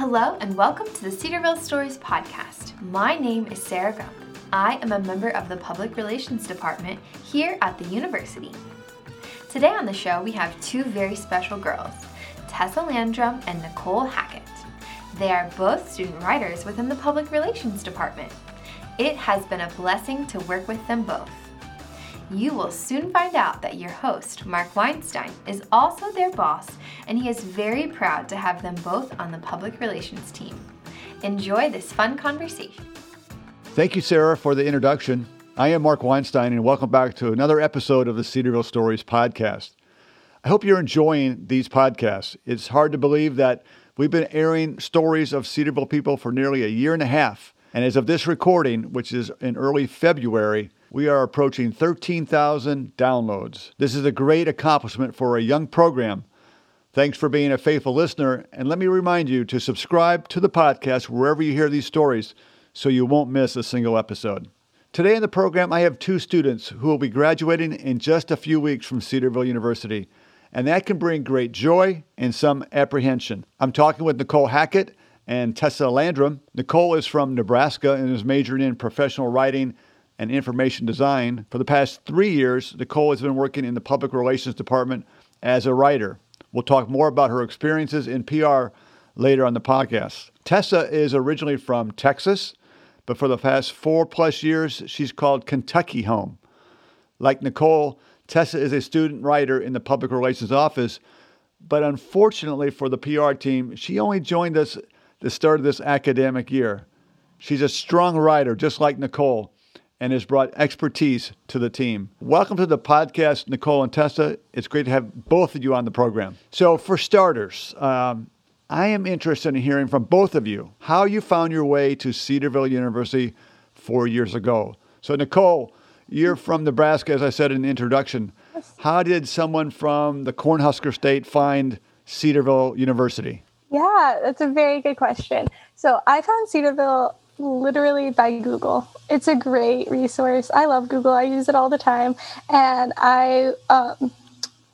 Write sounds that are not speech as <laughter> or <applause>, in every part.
Hello, and welcome to the Cedarville Stories podcast. My name is Sarah Gump. I am a member of the Public Relations Department here at the university. Today on the show, we have two very special girls, Tessa Landrum and Nicole Hackett. They are both student writers within the Public Relations Department. It has been a blessing to work with them both. You will soon find out that your host, Mark Weinstein, is also their boss, and he is very proud to have them both on the public relations team. Enjoy this fun conversation. Thank you, Sarah, for the introduction. I am Mark Weinstein, and welcome back to another episode of the Cedarville Stories podcast. I hope you're enjoying these podcasts. It's hard to believe that we've been airing stories of Cedarville people for nearly a year and a half. And as of this recording, which is in early February, we are approaching 13,000 downloads. This is a great accomplishment for a young program. Thanks for being a faithful listener. And let me remind you to subscribe to the podcast wherever you hear these stories so you won't miss a single episode. Today in the program, I have two students who will be graduating in just a few weeks from Cedarville University, and that can bring great joy and some apprehension. I'm talking with Nicole Hackett and Tessa Landrum. Nicole is from Nebraska and is majoring in professional writing and information design. For the past three years, Nicole has been working in the public relations department as a writer. We'll talk more about her experiences in PR later on the podcast. Tessa is originally from Texas, but for the past four plus years, she's called Kentucky home. Like Nicole, Tessa is a student writer in the public relations office, but unfortunately for the PR team, she only joined us the start of this academic year. She's a strong writer, just like Nicole, and has brought expertise to the team. Welcome to the podcast, Nicole and Tessa. It's great to have both of you on the program. So, for starters, um, I am interested in hearing from both of you how you found your way to Cedarville University four years ago. So, Nicole, you're from Nebraska, as I said in the introduction. How did someone from the Cornhusker State find Cedarville University? Yeah, that's a very good question. So I found Cedarville literally by Google. It's a great resource. I love Google. I use it all the time. And I um,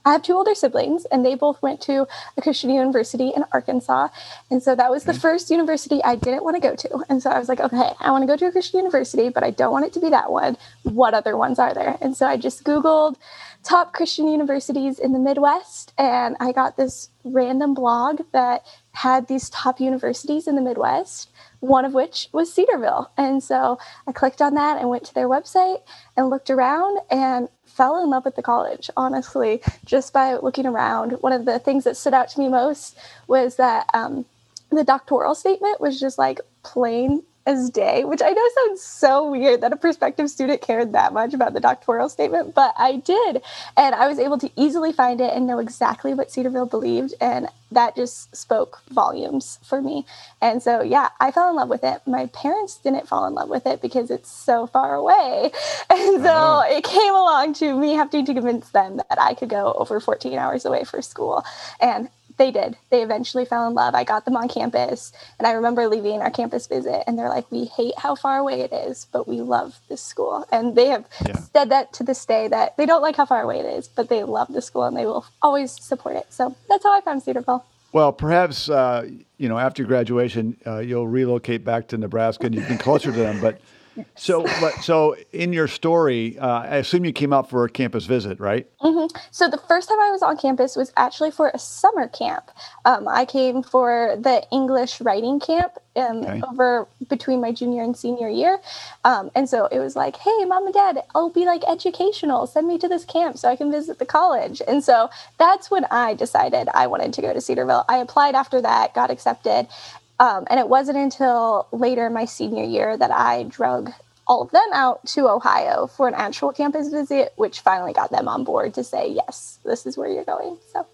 I have two older siblings, and they both went to a Christian university in Arkansas. And so that was the first university I didn't want to go to. And so I was like, okay, I want to go to a Christian university, but I don't want it to be that one. What other ones are there? And so I just Googled top Christian universities in the Midwest, and I got this random blog that had these top universities in the Midwest one of which was Cedarville. And so I clicked on that and went to their website and looked around and fell in love with the college, honestly, just by looking around. One of the things that stood out to me most was that um, the doctrinal statement was just like plain as day, which I know sounds so weird that a prospective student cared that much about the doctrinal statement, but I did. And I was able to easily find it and know exactly what Cedarville believed. And that just spoke volumes for me. And so, yeah, I fell in love with it. My parents didn't fall in love with it because it's so far away. <laughs> And so uh-huh. it came along to me having to convince them that I could go over 14 hours away for school. And they did. They eventually fell in love. I got them on campus. And I remember leaving our campus visit, and they're like, We hate how far away it is, but we love this school. And they have yeah. said that to this day that they don't like how far away it is, but they love the school and they will always support it. So that's how I found Cedarville. Well, perhaps, uh, you know, after graduation, uh, you'll relocate back to Nebraska and you've been closer to them. But so, but so in your story, uh, I assume you came out for a campus visit, right? Mm-hmm. So the first time I was on campus was actually for a summer camp. Um, I came for the English writing camp um, okay. over between my junior and senior year, um, and so it was like, "Hey, mom and dad, I'll be like educational. Send me to this camp so I can visit the college." And so that's when I decided I wanted to go to Cedarville. I applied after that, got accepted, um, and it wasn't until later my senior year that I drug all of them out to Ohio for an actual campus visit, which finally got them on board to say, yes, this is where you're going. So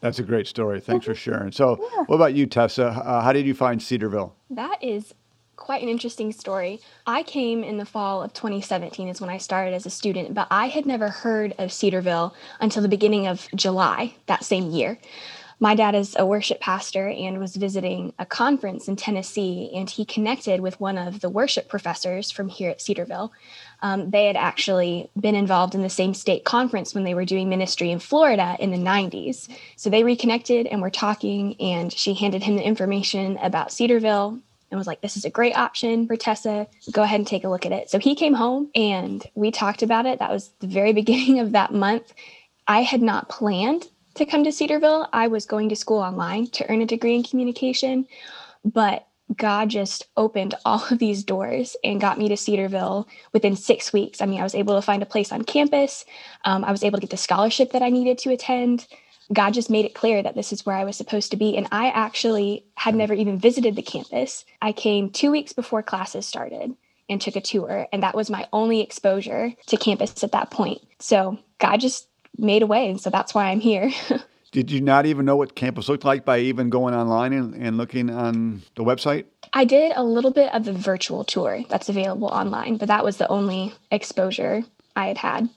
that's a great story. Thanks for sharing. So, yeah. what about you, Tessa? Uh, how did you find Cedarville? That is quite an interesting story. I came in the fall of 2017 is when I started as a student, but I had never heard of Cedarville until the beginning of July that same year my dad is a worship pastor and was visiting a conference in Tennessee, and he connected with one of the worship professors from here at Cedarville. Um, they had actually been involved in the same state conference when they were doing ministry in Florida in the 90s. So they reconnected and were talking, and she handed him the information about Cedarville and was like, This is a great option for Tessa. Go ahead and take a look at it. So he came home and we talked about it. That was the very <laughs> beginning of that month. I had not planned to come to Cedarville. I was going to school online to earn a degree in communication, but God just opened <laughs> all of these doors and got me to Cedarville within six weeks. I mean, I was able to find a place on campus. Um, I was able to get the scholarship that I needed to attend. God just made it clear that this is where I was supposed to be. And I actually had never even visited the campus. I came two weeks before classes started and took a tour. And that was my only exposure to campus at that point. So God just made a way. And so that's why I'm here. <laughs> Did you not even know what campus looked like by even going online and, and looking on the website? I did a little bit of the virtual tour that's available online, but that was the only exposure I had had.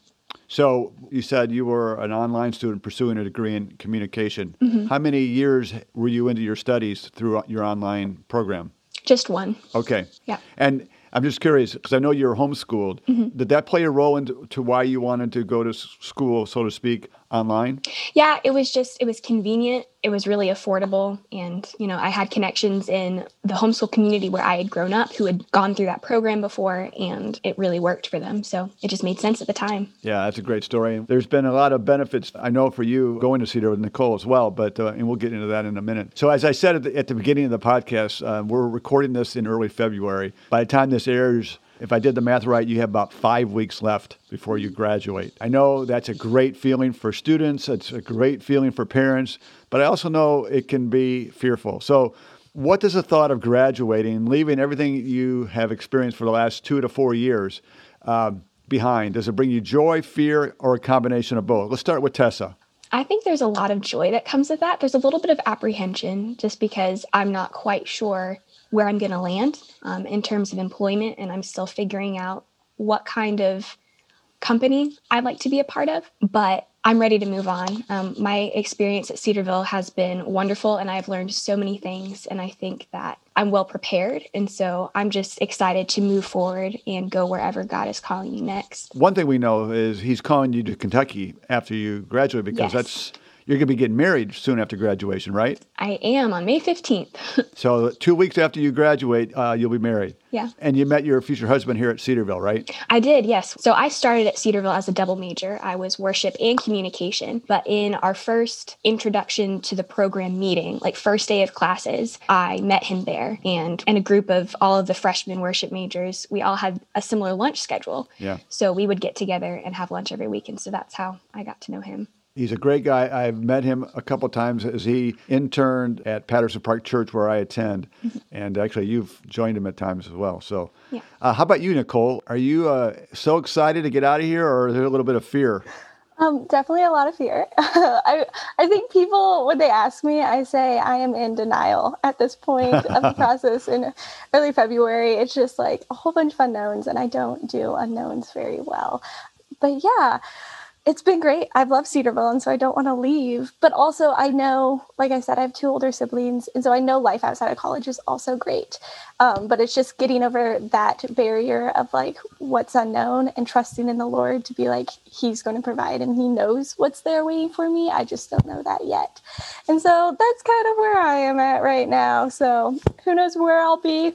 So you said you were an online student pursuing a degree in communication. Mm-hmm. How many years were you into your studies through your online program? Just one. Okay. Yeah. And I'm just curious because I know you're homeschooled. Mm-hmm. Did that play a role into to why you wanted to go to school, so to speak, online? Yeah, it was just it was convenient. It was really affordable, and you know I had connections in the homeschool community where I had grown up who had gone through that program before, and it really worked for them. So it just made sense at the time. Yeah, that's a great story. There's been a lot of benefits I know for you going to Cedar with Nicole as well, but uh, and we'll get into that in a minute. So as I said at the, at the beginning of the podcast, uh, we're recording this in early February. By the time this airs, if I did the math right, you have about five weeks left before you graduate. I know that's a great feeling for students, it's a great feeling for parents, but I also know it can be fearful. So, what does the thought of graduating, leaving everything you have experienced for the last two to four years uh, behind, does it bring you joy, fear, or a combination of both? Let's start with Tessa. I think there's a lot of joy that comes with that. There's a little bit of apprehension just because I'm not quite sure where I'm going to land um, in terms of employment, and I'm still figuring out what kind of company I'd like to be a part of. But I'm ready to move on. Um, my experience at Cedarville has been wonderful, and I've learned so many things. And I think that I'm well prepared. And so I'm just excited to move forward and go wherever God is calling you next. One thing we know is He's calling you to Kentucky after you graduate because yes. that's you're going to be getting married soon after graduation, right? I am on May 15th. <laughs> so, two weeks after you graduate, uh, you'll be married. Yeah. And you met your future husband here at Cedarville, right? I did, yes. So, I started at Cedarville as a double major. I was worship and communication. But in our first introduction to the program meeting, like first day of classes, I met him there. And and a group of all of the freshman worship majors, we all had a similar lunch schedule. Yeah. So, we would get together and have lunch every week. And so, that's how I got to know him. He's a great guy. I've met him a couple times as he interned at Patterson Park Church, where I attend, <laughs> and actually you've joined him at times as well. So, yeah. uh, how about you, Nicole? Are you uh, so excited to get out of here, or is there a little bit of fear? Um, definitely a lot of fear. <laughs> I I think people when they ask me, I say I am in denial at this point of the <laughs> process. In early February, it's just like a whole bunch of unknowns, and I don't do unknowns very well. But yeah it's been great. I've loved Cedarville, and so I don't want to leave. But also, I know, like I said, I have two older siblings, and so I know life outside of college is also great. Um, but it's just getting over that barrier of like what's unknown and trusting in the Lord to be like, He's going to provide and He knows what's there waiting for me. I just don't know that yet. And so that's kind of where I am at right now. So who knows where I'll be,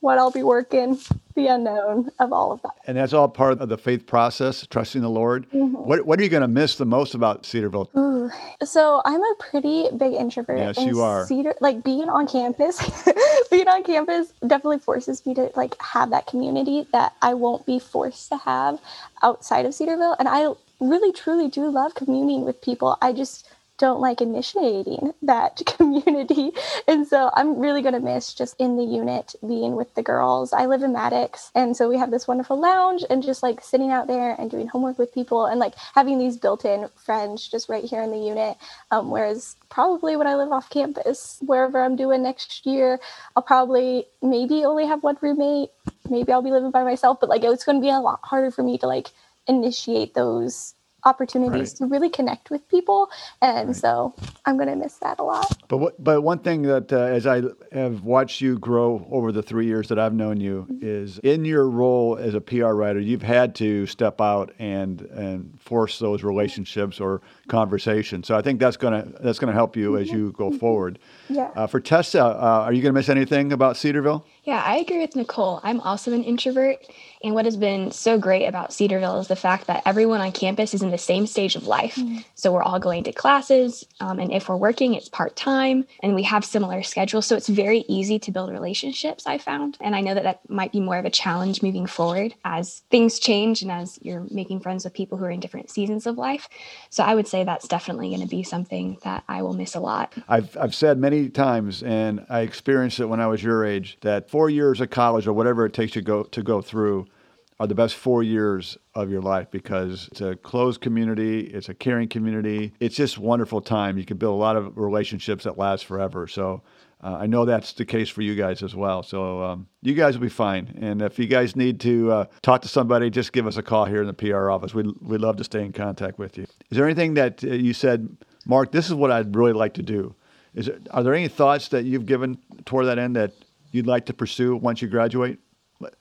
what I'll be working the unknown of all of that. And that's all part of the faith process, trusting the Lord. Mm-hmm. What, what are you going to miss the most about Cedarville? Ooh. So I'm a pretty big introvert. Yes, you are. Cedar, like being on campus, <laughs> being on campus definitely forces me to like have that community that I won't be forced to have outside of Cedarville. And I really, truly do love communing with people. I just don't like initiating that <laughs> community. And so I'm really going to miss just in the unit being with the girls. I live in Maddox. And so we have this wonderful lounge and just like sitting out there and doing homework with people and like having these built in friends just right here in the unit. Um, whereas probably when I live off campus, wherever I'm doing next year, I'll probably maybe only have one roommate. Maybe I'll be living by myself, but like it's going to be a lot harder for me to like initiate those opportunities Right. to really connect with people. And so I'm going to miss that a lot. But what, but one thing that uh, as I have watched you grow over the three years that I've known you is in your role as a PR writer, you've had to step out and and force those relationships or conversations. So I think that's gonna that's gonna help you as you go forward. Yeah. Uh, for Tessa, uh, are you gonna miss anything about Cedarville? Yeah, I agree with Nicole. I'm also an introvert. And what has been so great about Cedarville is the fact that everyone on campus is in the same stage of life. So we're all going to classes. Um, and if we're working, it's part time and we have similar schedules. So it's very easy to build relationships, I found. And I know that that might be more of a challenge moving forward as things change and as you're making friends with people who are in different seasons of life. So I would say that's definitely going to be something that I will miss a lot. I've, I've said many times, and I experienced it when I was your age, that four years of college or whatever it takes to go to go through are the best four years of your life because it's a closed community, it's a caring community. It's just wonderful time. You can build a lot of relationships that last forever. So uh, I know that's the case for you guys as well. So um, you guys will be fine. And if you guys need to uh, talk to somebody, just give us a call here in the PR office. We'd, we'd love to stay in contact with you. Is there anything that uh, you said, Mark, this is what I'd really like to do? Is it, are there any thoughts that you've given toward that end that you'd like to pursue once you graduate?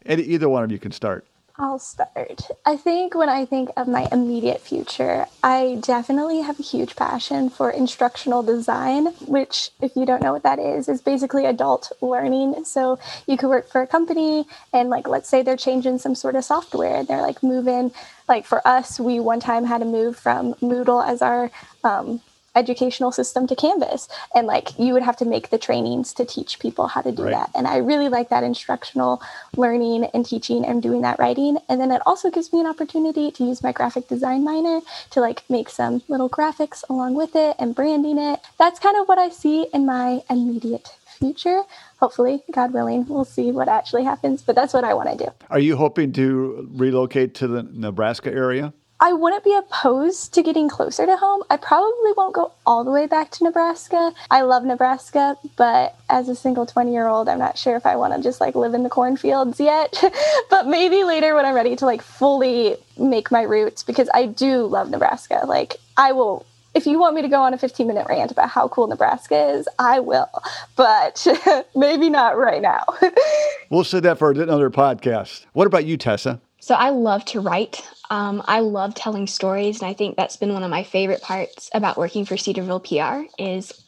Either one of you can start. I'll start. I think when I think of my immediate future, I definitely have a huge passion for instructional design, which, if you don't know what that is, is basically adult learning. So you could work for a company and, like, let's say they're changing some sort of software. and They're like moving, like, for us, we one time had to move from Moodle as our um, educational system to Canvas. And like you would have to make the trainings to teach people how to do Right. that. And I really like that instructional learning and teaching and doing that writing. And then it also gives me an opportunity to use my graphic design minor to like make some little graphics along with it and branding it. That's kind of what I see in my immediate future. Hopefully, God willing, we'll see what actually happens, but that's what I want to do. Are you hoping to relocate to the Nebraska area? I wouldn't be opposed to getting closer to home. I probably won't go all the way back to Nebraska. I love Nebraska, but as a single 20 year old, I'm not sure if I want to just like live in the cornfields yet. <laughs> but maybe later when I'm ready to like fully make my roots because I do love Nebraska. Like, I will. If you want me to go on a 15 minute rant about how cool Nebraska is, I will, but <laughs> maybe not right now. <laughs> We'll save that for another podcast. What about you, Tessa? So I love to write. Um, I love telling stories, and I think that's been one of my favorite parts about working for Cedarville PR is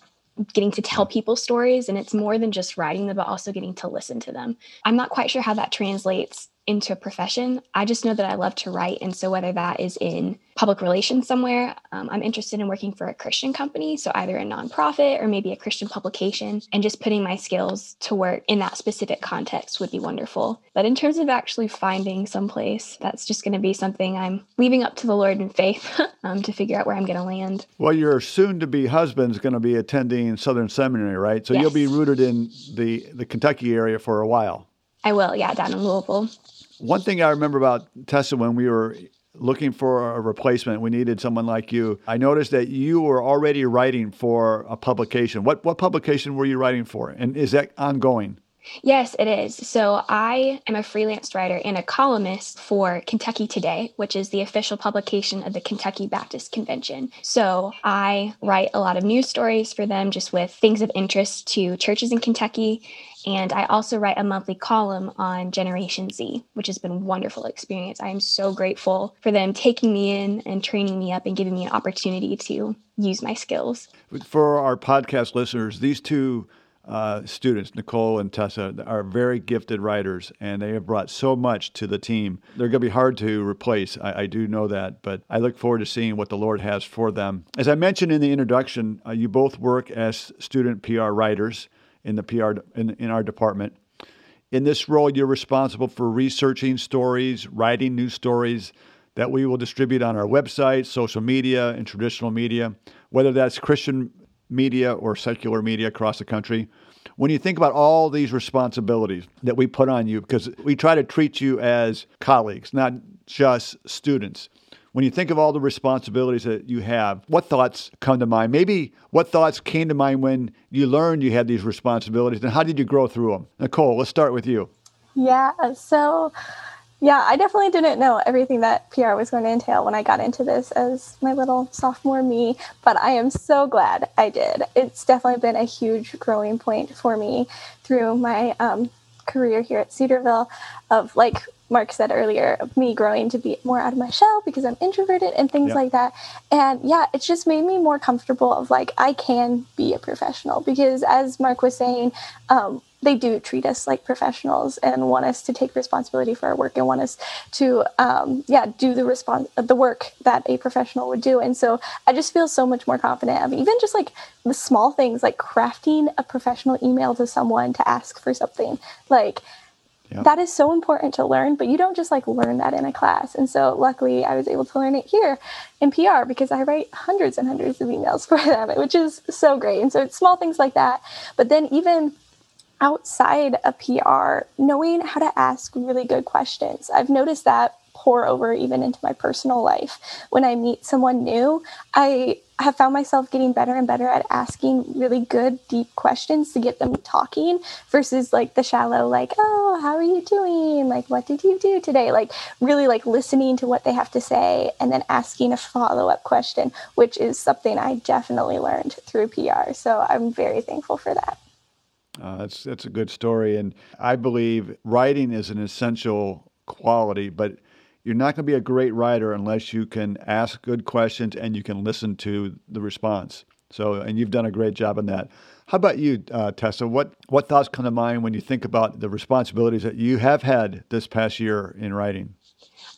getting to tell people stories, and it's more than just writing them, but also getting to listen to them. I'm not quite sure how that translates into a profession. I just know that I love to write, and so whether that is in public relations somewhere, um, I'm interested in working for a Christian company, so either a nonprofit or maybe a Christian publication, and just putting my skills to work in that specific context would be wonderful. But in terms of actually finding someplace, that's just going to be something I'm leaving up to the Lord in faith <laughs> um, to figure out where I'm going to land. Well, your soon-to-be husband's going to be attending Southern Seminary, right? So you'll be rooted in the the Kentucky area for a while. I will, yeah, down in Louisville. One thing I remember about Tessa when we were looking for a replacement, we needed someone like you. I noticed that you were already writing for a publication. What what publication were you writing for? And is that ongoing? Yes, it is. So I am a freelance writer and a columnist for Kentucky Today, which is the official publication of the Kentucky Baptist Convention. So I write a lot of news stories for them just with things of interest to churches in Kentucky. And I also write a monthly column on Generation Z, which has been a wonderful experience. I am so grateful for them taking me in and training me up and giving me an opportunity to use my skills. For our podcast listeners, these two uh, students, Nicole and Tessa, are very gifted writers, and they have brought so much to the team. They're going to be hard to replace. I, I do know that, but I look forward to seeing what the Lord has for them. As I mentioned in the introduction, uh, you both work as student PR writers in the PR in, in our department. In this role, you're responsible for researching stories, writing new stories that we will distribute on our website, social media, and traditional media, whether that's Christian media or secular media across the country. When you think about all these responsibilities that we put on you, because we try to treat you as colleagues, not just students. When you think of all the responsibilities that you have, what thoughts come to mind? Maybe what thoughts came to mind when you learned you had these responsibilities, and how did you grow through them? Nicole, let's start with you. Yeah, so Yeah, I definitely didn't know everything that PR was going to entail when I got into this as my little sophomore me, but I am so glad I did. It's definitely been a huge growing point for me through my um, career here at Cedarville of like Mark said earlier, me growing to be more out of my shell because I'm introverted and things like that. And yeah, it's just made me more comfortable of like I can be a professional because as Mark was saying, um, they do treat us like professionals and want us to take responsibility for our work and want us to um, yeah do the response the work that a professional would do. And so i just feel so much more confident of even just like the small things like crafting a professional email to someone to ask for something. Like That is so important to learn, but you don't just like learn that in a class. And so luckily I was able to learn it here in PR because I write hundreds and hundreds of emails <laughs> for them, which is so great. And so it's small things like that. But then even outside of PR, knowing how to ask really good questions. I've noticed that pour over even into my personal life. When I meet someone new, I have found myself getting better and better at asking really good, deep questions to get them talking versus like the shallow, like, oh, how are you doing? Like, what did you do today? Like, really like listening to what they have to say and then asking a follow up question, which is something I definitely learned through PR. So I'm very thankful for that. Uh, that's that's a good story, and I believe writing is an essential quality, but you're not going to be a great writer unless you can ask good questions and you can listen to the response. So, and you've done a great job on that. How about you, uh, Tessa? What what thoughts come to mind when you think about the responsibilities that you have had this past year in writing?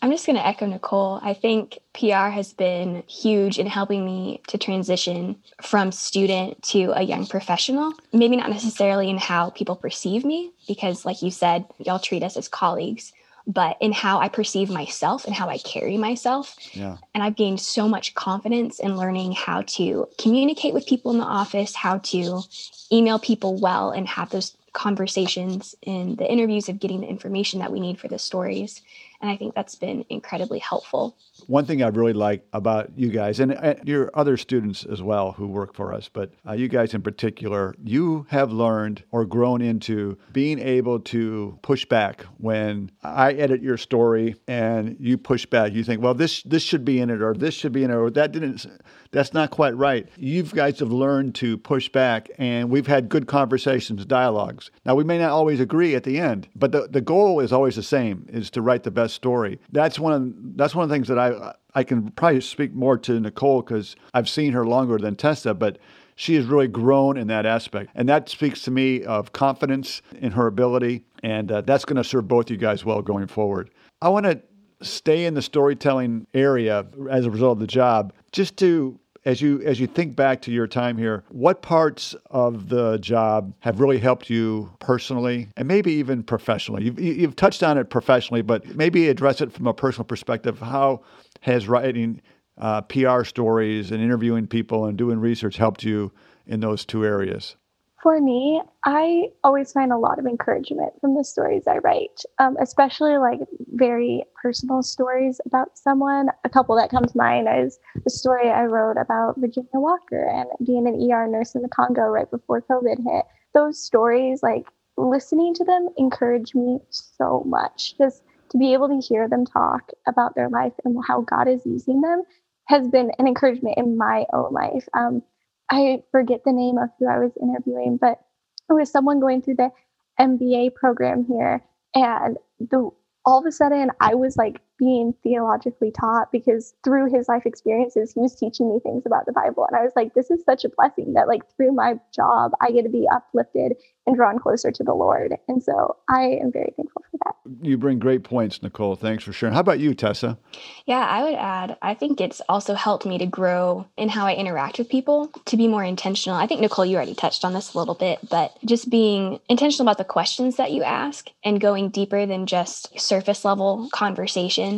I'm just going to echo Nicole. I think PR has been huge in helping me to transition from student to a young professional. Maybe not necessarily in how people perceive me, because, like you said, y'all treat us as colleagues, but in how I perceive myself and how I carry myself. Yeah. And I've gained so much confidence in learning how to communicate with people in the office, how to email people well, and have those conversations in the interviews of getting the information that we need for the stories. And I think that's been incredibly helpful. One thing I really like about you guys, and, your other students as well who work for us, but uh, you guys in particular, you have learned or grown into being able to push back when I edit your story and you push back. You think, well, this this should be in it, or this should be in it, or that didn't. That's not quite right. You guys have learned to push back, and we've had good conversations, dialogues. Now we may not always agree at the end, but the, the goal is always the same: is to write the best story. That's one of that's one of the things that I I can probably speak more to Nicole because I've seen her longer than Tessa, but she has really grown in that aspect. And that speaks to me of confidence in her ability. And uh, that's going to serve both you guys well going forward. I want to stay in the storytelling area as a result of the job just to as you as you think back to your time here, what parts of the job have really helped you personally and maybe even professionally? You've, you've touched on it professionally, but maybe address it from a personal perspective. How has writing uh, PR stories and interviewing people and doing research helped you in those two areas? For me, I always find a lot of encouragement from the stories I write, um, especially like very personal stories about someone. A couple that come to mind is the story I wrote about Virginia Walker and being an ER nurse in the Congo right before COVID hit. Those stories, like listening to them, encourage me so much. Just to be able to hear them talk about their life and how God is using them has been an encouragement in my own life. Um, I forget the name of who I was interviewing, but it was someone going through the MBA program here. And the all of a sudden I was like being theologically taught because through his life experiences, he was teaching me things about the Bible. And I was like, this is such a blessing that like through my job, I get to be uplifted and drawn closer to the Lord. And so I am very thankful for that. You bring great points, Nicole. Thanks for sharing. How about you, Tessa? Yeah, I would add, I think it's also helped me to grow in how I interact with people, to be more intentional. I think, Nicole, you already touched on this a little bit, but just being intentional about the questions that you ask and going deeper than just surface level conversation.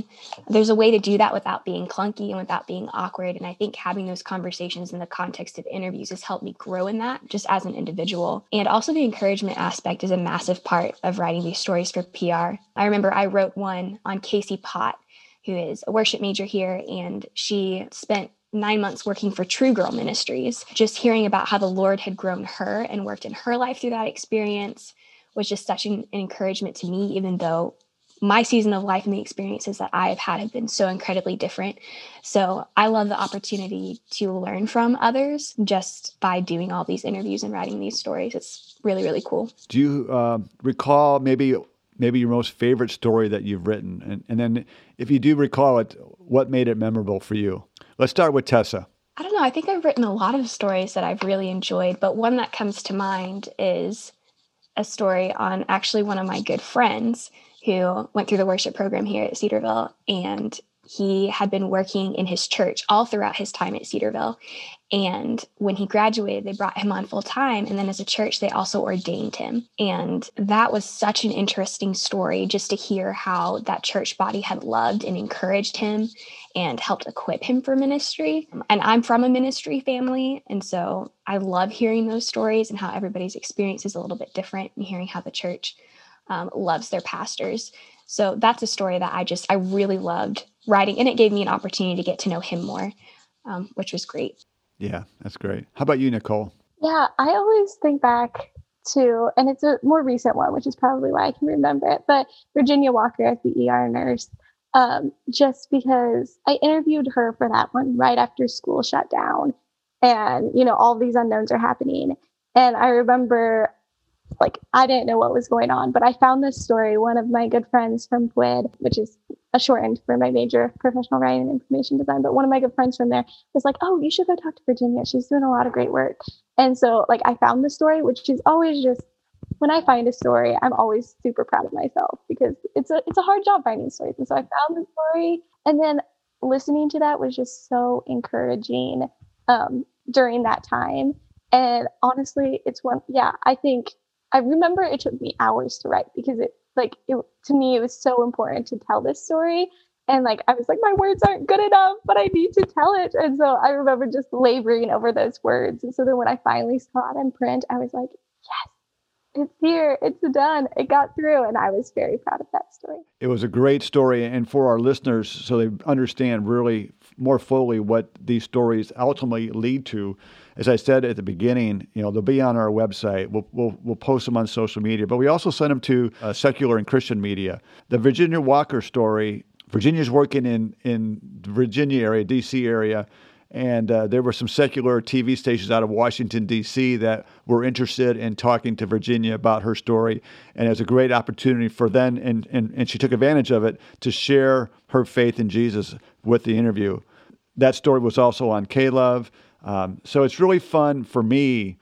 There's a way to do that without being clunky and without being awkward. And I think having those conversations in the context of interviews has helped me grow in that just as an individual. And also the encouragement aspect is a massive part of writing these stories for PR. I remember I wrote one on Casey Pott, who is a worship major here, and she spent nine months working for True Girl Ministries. Just hearing about how the Lord had grown her and worked in her life through that experience was just such an, encouragement to me, even though my season of life and the experiences that I have had have been so incredibly different. So I love the opportunity to learn from others just by doing all these interviews and writing these stories. It's really, really cool. Do you uh, recall maybe maybe your most favorite story that you've written? And, and then if you do recall it, what made it memorable for you? Let's start with Tessa. I don't know. I think I've written a lot of stories that I've really enjoyed, but one that comes to mind is a story on actually one of my good friends who went through the worship program here at Cedarville and he had been working in his church all throughout his time at Cedarville. And when he graduated, they brought him on full time. And then as a church, they also ordained him. And that was such an interesting story just to hear how that church body had loved and encouraged him and helped equip him for ministry. And I'm from a ministry family. And so I love hearing those stories and how everybody's experience is a little bit different and hearing how the church um, loves their pastors. So that's a story that I just, I really loved writing. And it gave me an opportunity to get to know him more, um, which was great. Yeah, that's great. How about you, Nicole? Yeah, I always think back to, and it's a more recent one, which is probably why I can remember it, but Virginia Walker as the ER nurse, um, just because I interviewed her for that one right after school shut down. And, you know, all these unknowns are happening. And I remember like I didn't know what was going on, but I found this story. One of my good friends from PWID, which is a shortened for my major, professional writing and information design, but one of my good friends from there was like, "Oh, you should go talk to Virginia. She's doing a lot of great work." And so, like, I found the story, which is always just when I find a story, I'm always super proud of myself because it's a it's a hard job finding stories. And so I found the story, and then listening to that was just so encouraging um, during that time. And honestly, it's one, yeah, I think I remember it took me hours to write because it like it to me it was so important to tell this story. And like I was like my words aren't good enough but I need to tell it. And so I remember just laboring over those words. And so then when I finally saw it in print I was like yes it's here. It's done. It got through. And i was very proud of that story. It was a great story. And for our listeners so they understand really more fully what these stories ultimately lead to as I said at the beginning, you know, they'll be on our website. We'll, we'll, we'll post them on social media, but we also send them to uh, secular and Christian media. The Virginia Walker story, Virginia's working in, in the Virginia area, D.C. area, and uh, there were some secular TV stations out of Washington, D.C., that were interested in talking to Virginia about her story. And it was a great opportunity for them, and, and, and she took advantage of it to share her faith in Jesus with the interview. That story was also on K Love. Um, so it's really fun for me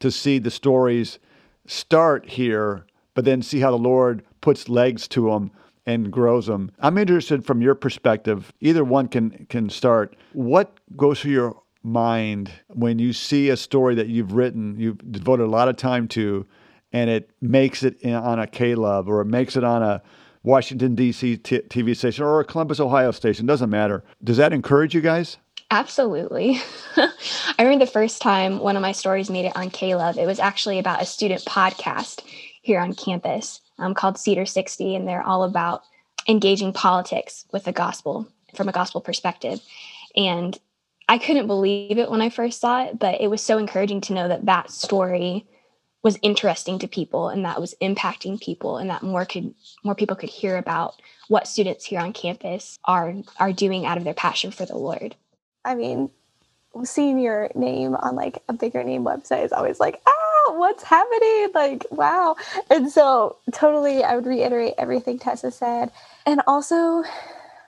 to see the stories start here, but then see how the Lord puts legs to them and grows them. I'm interested from your perspective. Either one can can start. What goes through your mind when you see a story that you've written, you've devoted a lot of time to, and it makes it in, on K-Love or it makes it on a Washington D.C. T- TV station or a Columbus, Ohio station? Doesn't matter. Does that encourage you guys? Absolutely. <laughs> I remember the first time one of my stories made it on K-Love. It was actually about a student podcast here on campus um, called Cedar 60, and they're all about engaging politics with the gospel from a gospel perspective. And I couldn't believe it when I first saw it, but it was so encouraging to know that that story was interesting to people and that was impacting people and that more could more people could hear about what students here on campus are are doing out of their passion for the Lord. I mean, seeing your name on like a bigger name website is always like, ah, what's happening? Like, wow. And so, totally, I would reiterate everything Tessa said. And also,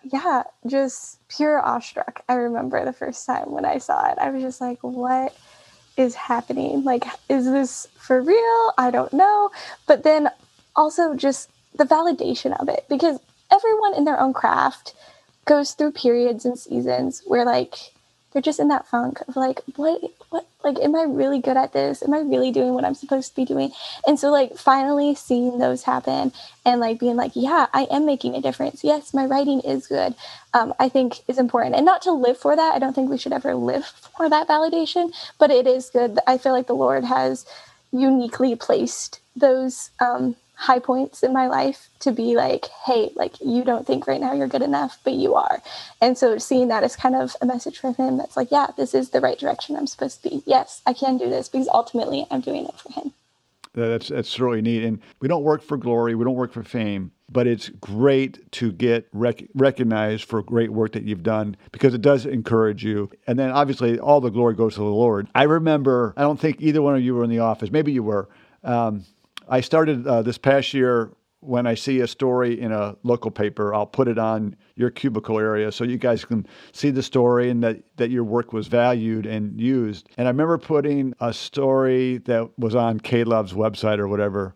yeah, just pure awestruck. I remember the first time when I saw it, I was just like, what is happening? Like, is this for real? I don't know. But then also just the validation of it because everyone in their own craft goes through periods and seasons where like they're just in that funk of like what what like am i really good at this? Am i really doing what i'm supposed to be doing? And so like finally seeing those happen and like being like yeah i am making a difference. Yes my writing is good um, i think is important. And not to live for that i don't think we should ever live for that validation but it is good. I feel like the lord has uniquely placed those um, high points in my life to be like, hey, like you don't think right now you're good enough, but you are. And so seeing that is kind of a message from him that's like, yeah, this is the right direction I'm supposed to be. Yes, I can do this because ultimately I'm doing it for him. That's that's really neat. And we don't work for glory, we don't work for fame. but it's great to get rec- recognized for great work that you've done because it does encourage you. And then obviously, all the glory goes to the Lord. I remember, I don't think either one of you were in the office. Maybe you were. Um, I started uh, this past year when I see a story in a local paper, I'll put it on your cubicle area so you guys can see the story and that, that your work was valued and used. And I remember putting a story that was on K-Love's website or whatever.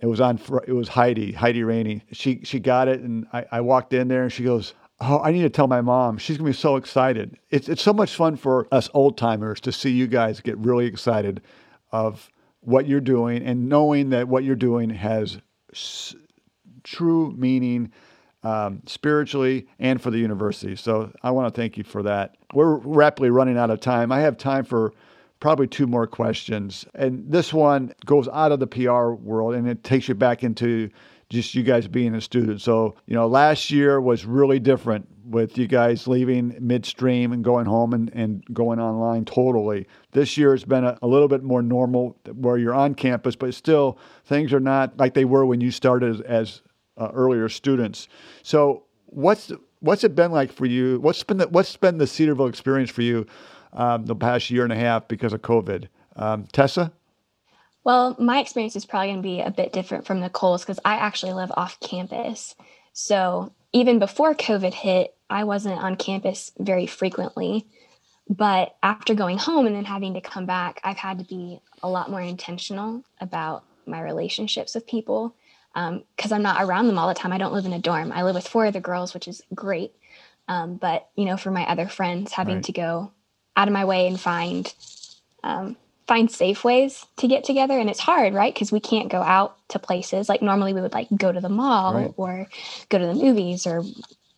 It was on. It was Heidi, Heidi Rainey. She she got it, and I, I walked in there, and she goes, "Oh, I need to tell my mom. She's gonna be so excited. It's it's so much fun for us old timers to see you guys get really excited of what you're doing and knowing that what you're doing has true meaning um, spiritually and for the university. So I want to thank you for that. We're rapidly running out of time. I have time for probably two more questions. And this one goes out of the PR world and it takes you back into just you guys being a student. So, you know, last year was really different with you guys leaving midstream and going home and, and going online totally. This year has been a, a little bit more normal where you're on campus, but still things are not like they were when you started as, uh, earlier students. So, what's what's it been like for you? What's been the, what's been the Cedarville experience for you um, the past year and a half because of COVID? Um, Tessa. Well, my experience is probably going to be a bit different from Nicole's because I actually live off campus. So even before COVID hit, I wasn't on campus very frequently. But after going home and then having to come back, I've had to be a lot more intentional about my relationships with people because um, I'm not around them all the time. I don't live in a dorm. I live with four other girls, which is great. Um, but you know, for my other friends, having right. to go out of my way and find um, find safe ways to get together, and it's hard, right? Because we can't go out to places like normally we would like go to the mall right. or go to the movies or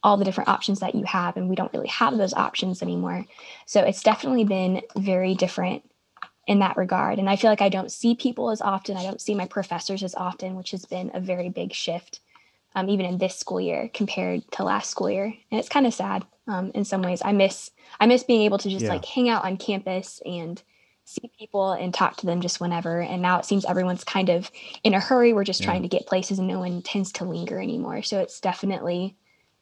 all the different options that you have, and we don't really have those options anymore. So it's definitely been very different in that regard. And I feel like I don't see people as often. I don't see my professors as often, which has been a very big shift, um, even in this school year compared to last school year. And it's kind of sad um, in some ways. I miss I miss being able to just yeah. like hang out on campus and see people and talk to them just whenever. And now it seems everyone's kind of in a hurry. We're just yeah. trying to get places, and no one tends to linger anymore. So it's definitely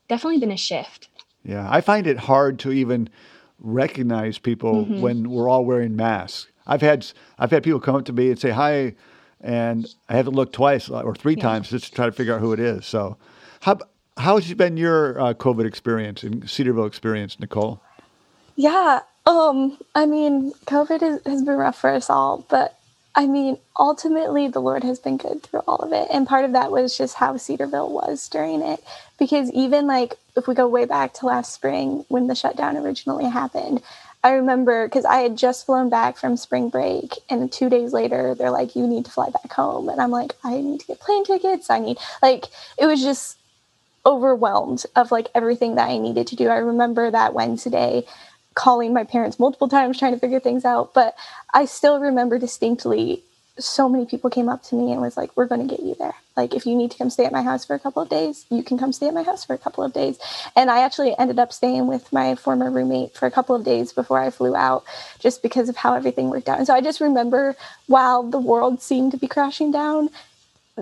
definitely been a shift. Yeah, I find it hard to even recognize people mm-hmm. when we're all wearing masks. I've had I've had people come up to me and say hi, and I have to look twice or three yeah. times just to try to figure out who it is. So, how how has been your uh, COVID experience and Cedarville experience, Nicole? Yeah, um, I mean, COVID is, has been rough for us all, but I mean, ultimately, the Lord has been good through all of it. And part of that was just how Cedarville was during it. Because even like if we go way back to last spring when the shutdown originally happened, I remember because I had just flown back from spring break, and two days later, they're like, You need to fly back home. And I'm like, I need to get plane tickets. I need, like, it was just overwhelmed of like everything that I needed to do. I remember that Wednesday calling my parents multiple times trying to figure things out, but I still remember distinctly so many people came up to me and was like, We're going to get you there. Like, if you need to come stay at my house for a couple of days, you can come stay at my house for a couple of days. And I actually ended up staying with my former roommate for a couple of days before I flew out just because of how everything worked out. And so I just remember while the world seemed to be crashing down,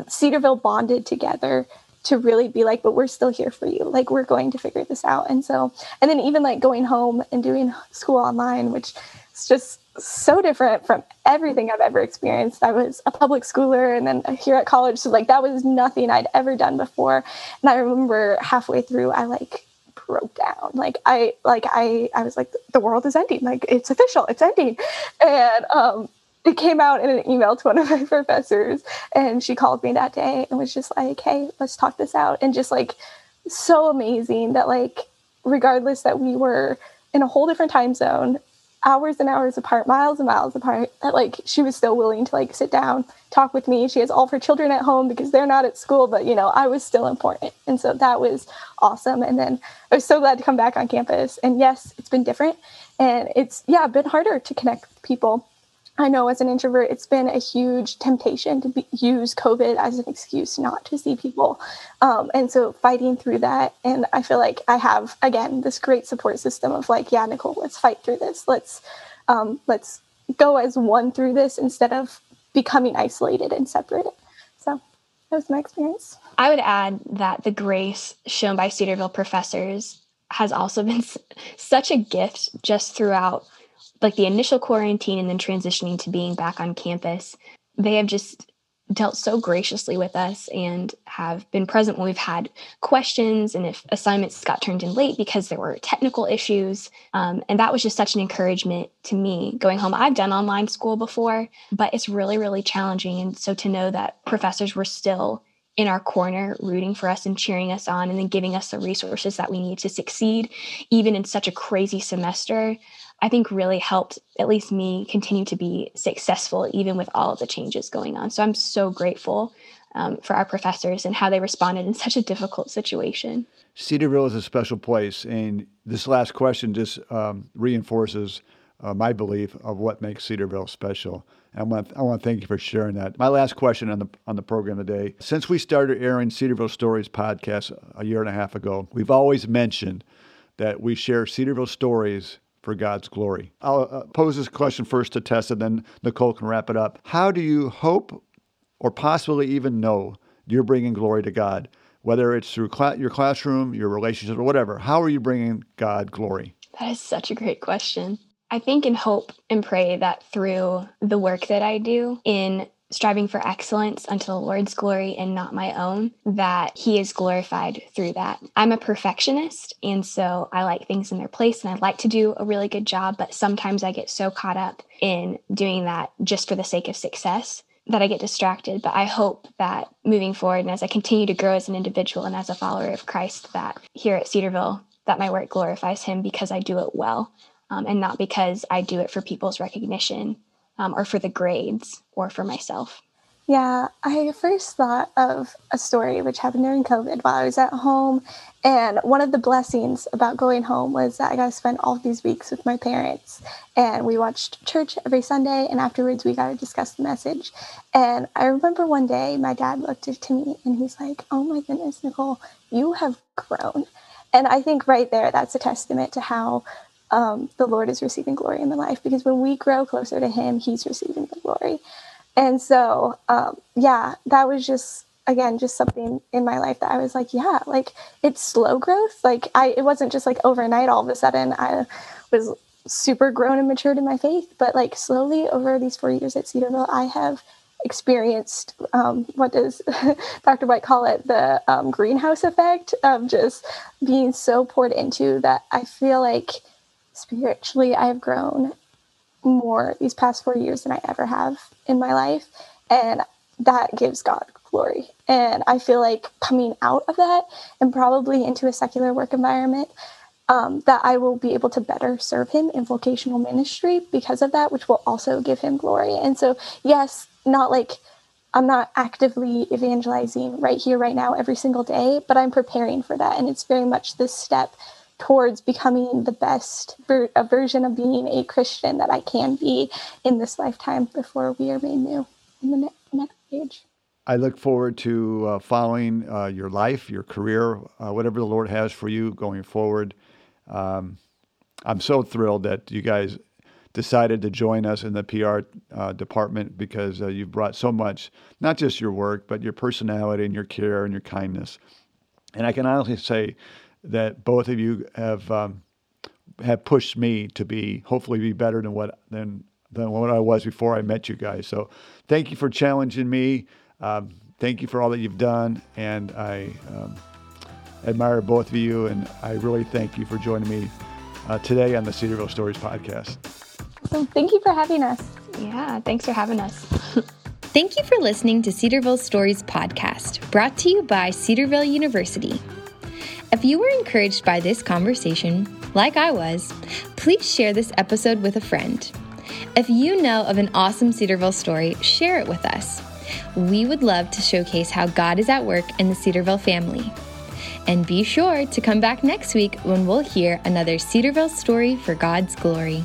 Cedarville bonded together to really be like, but we're still here for you. Like, we're going to figure this out. And so, and then even like going home and doing school online, which is just so different from everything I've ever experienced. I was a public schooler and then here at college. So, like, that was nothing I'd ever done before. And I remember halfway through, I like broke down. Like, I, like, I, I was like, the world is ending. Like, it's official, it's ending. And, um, it came out in an email to one of my <laughs> professors and she called me that day and was just like hey let's talk this out and just like so amazing that like regardless that we were in a whole different time zone hours and hours apart miles and miles apart that like she was still willing to like sit down talk with me. She has all of her children at home because they're not at school but you know i was still important and so that was awesome and then i was so glad to come back on campus and yes it's been different and it's yeah been harder to connect with people I know as an introvert, it's been a huge temptation to be, use COVID as an excuse not to see people. Um, and so fighting through that. And I feel like I have, again, this great support system of like, yeah, Nicole, let's fight through this. Let's, um, let's go as one through this instead of becoming isolated and separated. So. that was my experience. I would add that the grace shown by Cedarville professors has also <laughs> been such a gift just throughout like the initial quarantine and then transitioning to being back on campus. They have just dealt so graciously with us and have been present when we've had questions and if assignments got turned in late because there were technical issues. Um, and that was just such an encouragement to me going home. I've done online school before, but it's really, really challenging. And so to know that professors were still in our corner, rooting for us and cheering us on, and then giving us the resources that we need to succeed, even in such a crazy semester, I think really helped at least me continue to be successful, even with all of the changes going on. So I'm so grateful um, for our professors and how they responded in <laughs> such a difficult situation. Cedarville is a special place, and this last question just um, reinforces uh, my belief of what makes Cedarville special. I want, I want to thank you for sharing that. My last question on the on the program today: Since we started airing Cedarville Stories podcast a year and a half ago, we've always mentioned that we share Cedarville stories for God's glory. I'll uh, pose this question first to Tessa, then Nicole can wrap it up. How do you hope or possibly even know you're bringing glory to God? Whether it's through cl- your classroom, your relationships, or whatever, how are you bringing God glory? That is such a great question. I think and hope and pray that through the work that I do in striving for excellence unto the Lord's glory and not my own, that He is glorified through that. I'm a perfectionist, and so I like things in their place and I like to do a really good job, but sometimes I get so caught up in doing that just for the sake of success that I get distracted. But I hope that moving forward and as I continue to grow as an individual and as a follower of Christ, that here at Cedarville, that my work glorifies Him because I do it well. Um, and not because I do it for people's recognition um, or for the grades or for myself? Yeah, I first thought of a story which happened during COVID while I was at home. And one of the blessings about going home was that I got to spend all of these weeks with my parents. And we watched church every Sunday, and afterwards we got to discuss the message. And I remember one day my dad looked at me and he's like, Oh my goodness, Nicole, you have grown. And I think right there, that's a testament to how um, the Lord is receiving glory in the life because when we grow closer to Him, He's receiving the glory. And so, um, yeah, that was just again just something in my life that I was like, yeah, like it's slow growth. Like I, it wasn't just like overnight. All of a sudden, I was super grown and matured in my faith, but like slowly over these four years at Cedarville, I have experienced um, what does <laughs> Dr. White call it the um, greenhouse effect of just being so poured into that I feel like spiritually I have grown more these past four years than I ever have in my life. And that gives God glory. And I feel like coming out of that and probably into a secular work environment, um, that I will be able to better serve Him in vocational ministry because of that, which will also give Him glory. And so, yes, not like I'm not actively evangelizing right here, right now, every single day, but I'm preparing for that. And it's very much this step towards becoming the best ver- a version of being a Christian that I can be in this lifetime before we are made new in the ne- next age. I look forward to uh, following uh, your life, your career, uh, whatever the Lord has for you going forward. Um, I'm so thrilled that you guys decided to join us in the PR uh, department because uh, you've brought so much, not just your work, but your personality and your care and your kindness. And I can honestly say that both of you have um, have pushed me to be hopefully be better than what than than what I was before I met you guys. So thank you for challenging me. Um, thank you for all that you've done, and I um, admire both of you. And I really thank you for joining me uh, today on the Cedarville Stories podcast. So thank you for having us. Yeah, thanks for having us. Thank you for listening to Cedarville Stories podcast, brought to you by Cedarville University. If you were encouraged by this conversation, like I was, please share this episode with a friend. If you know of an awesome Cedarville story, share it with us. We would love to showcase how God is at work in the Cedarville family. And be sure to come back next week when we'll hear another Cedarville story for God's glory.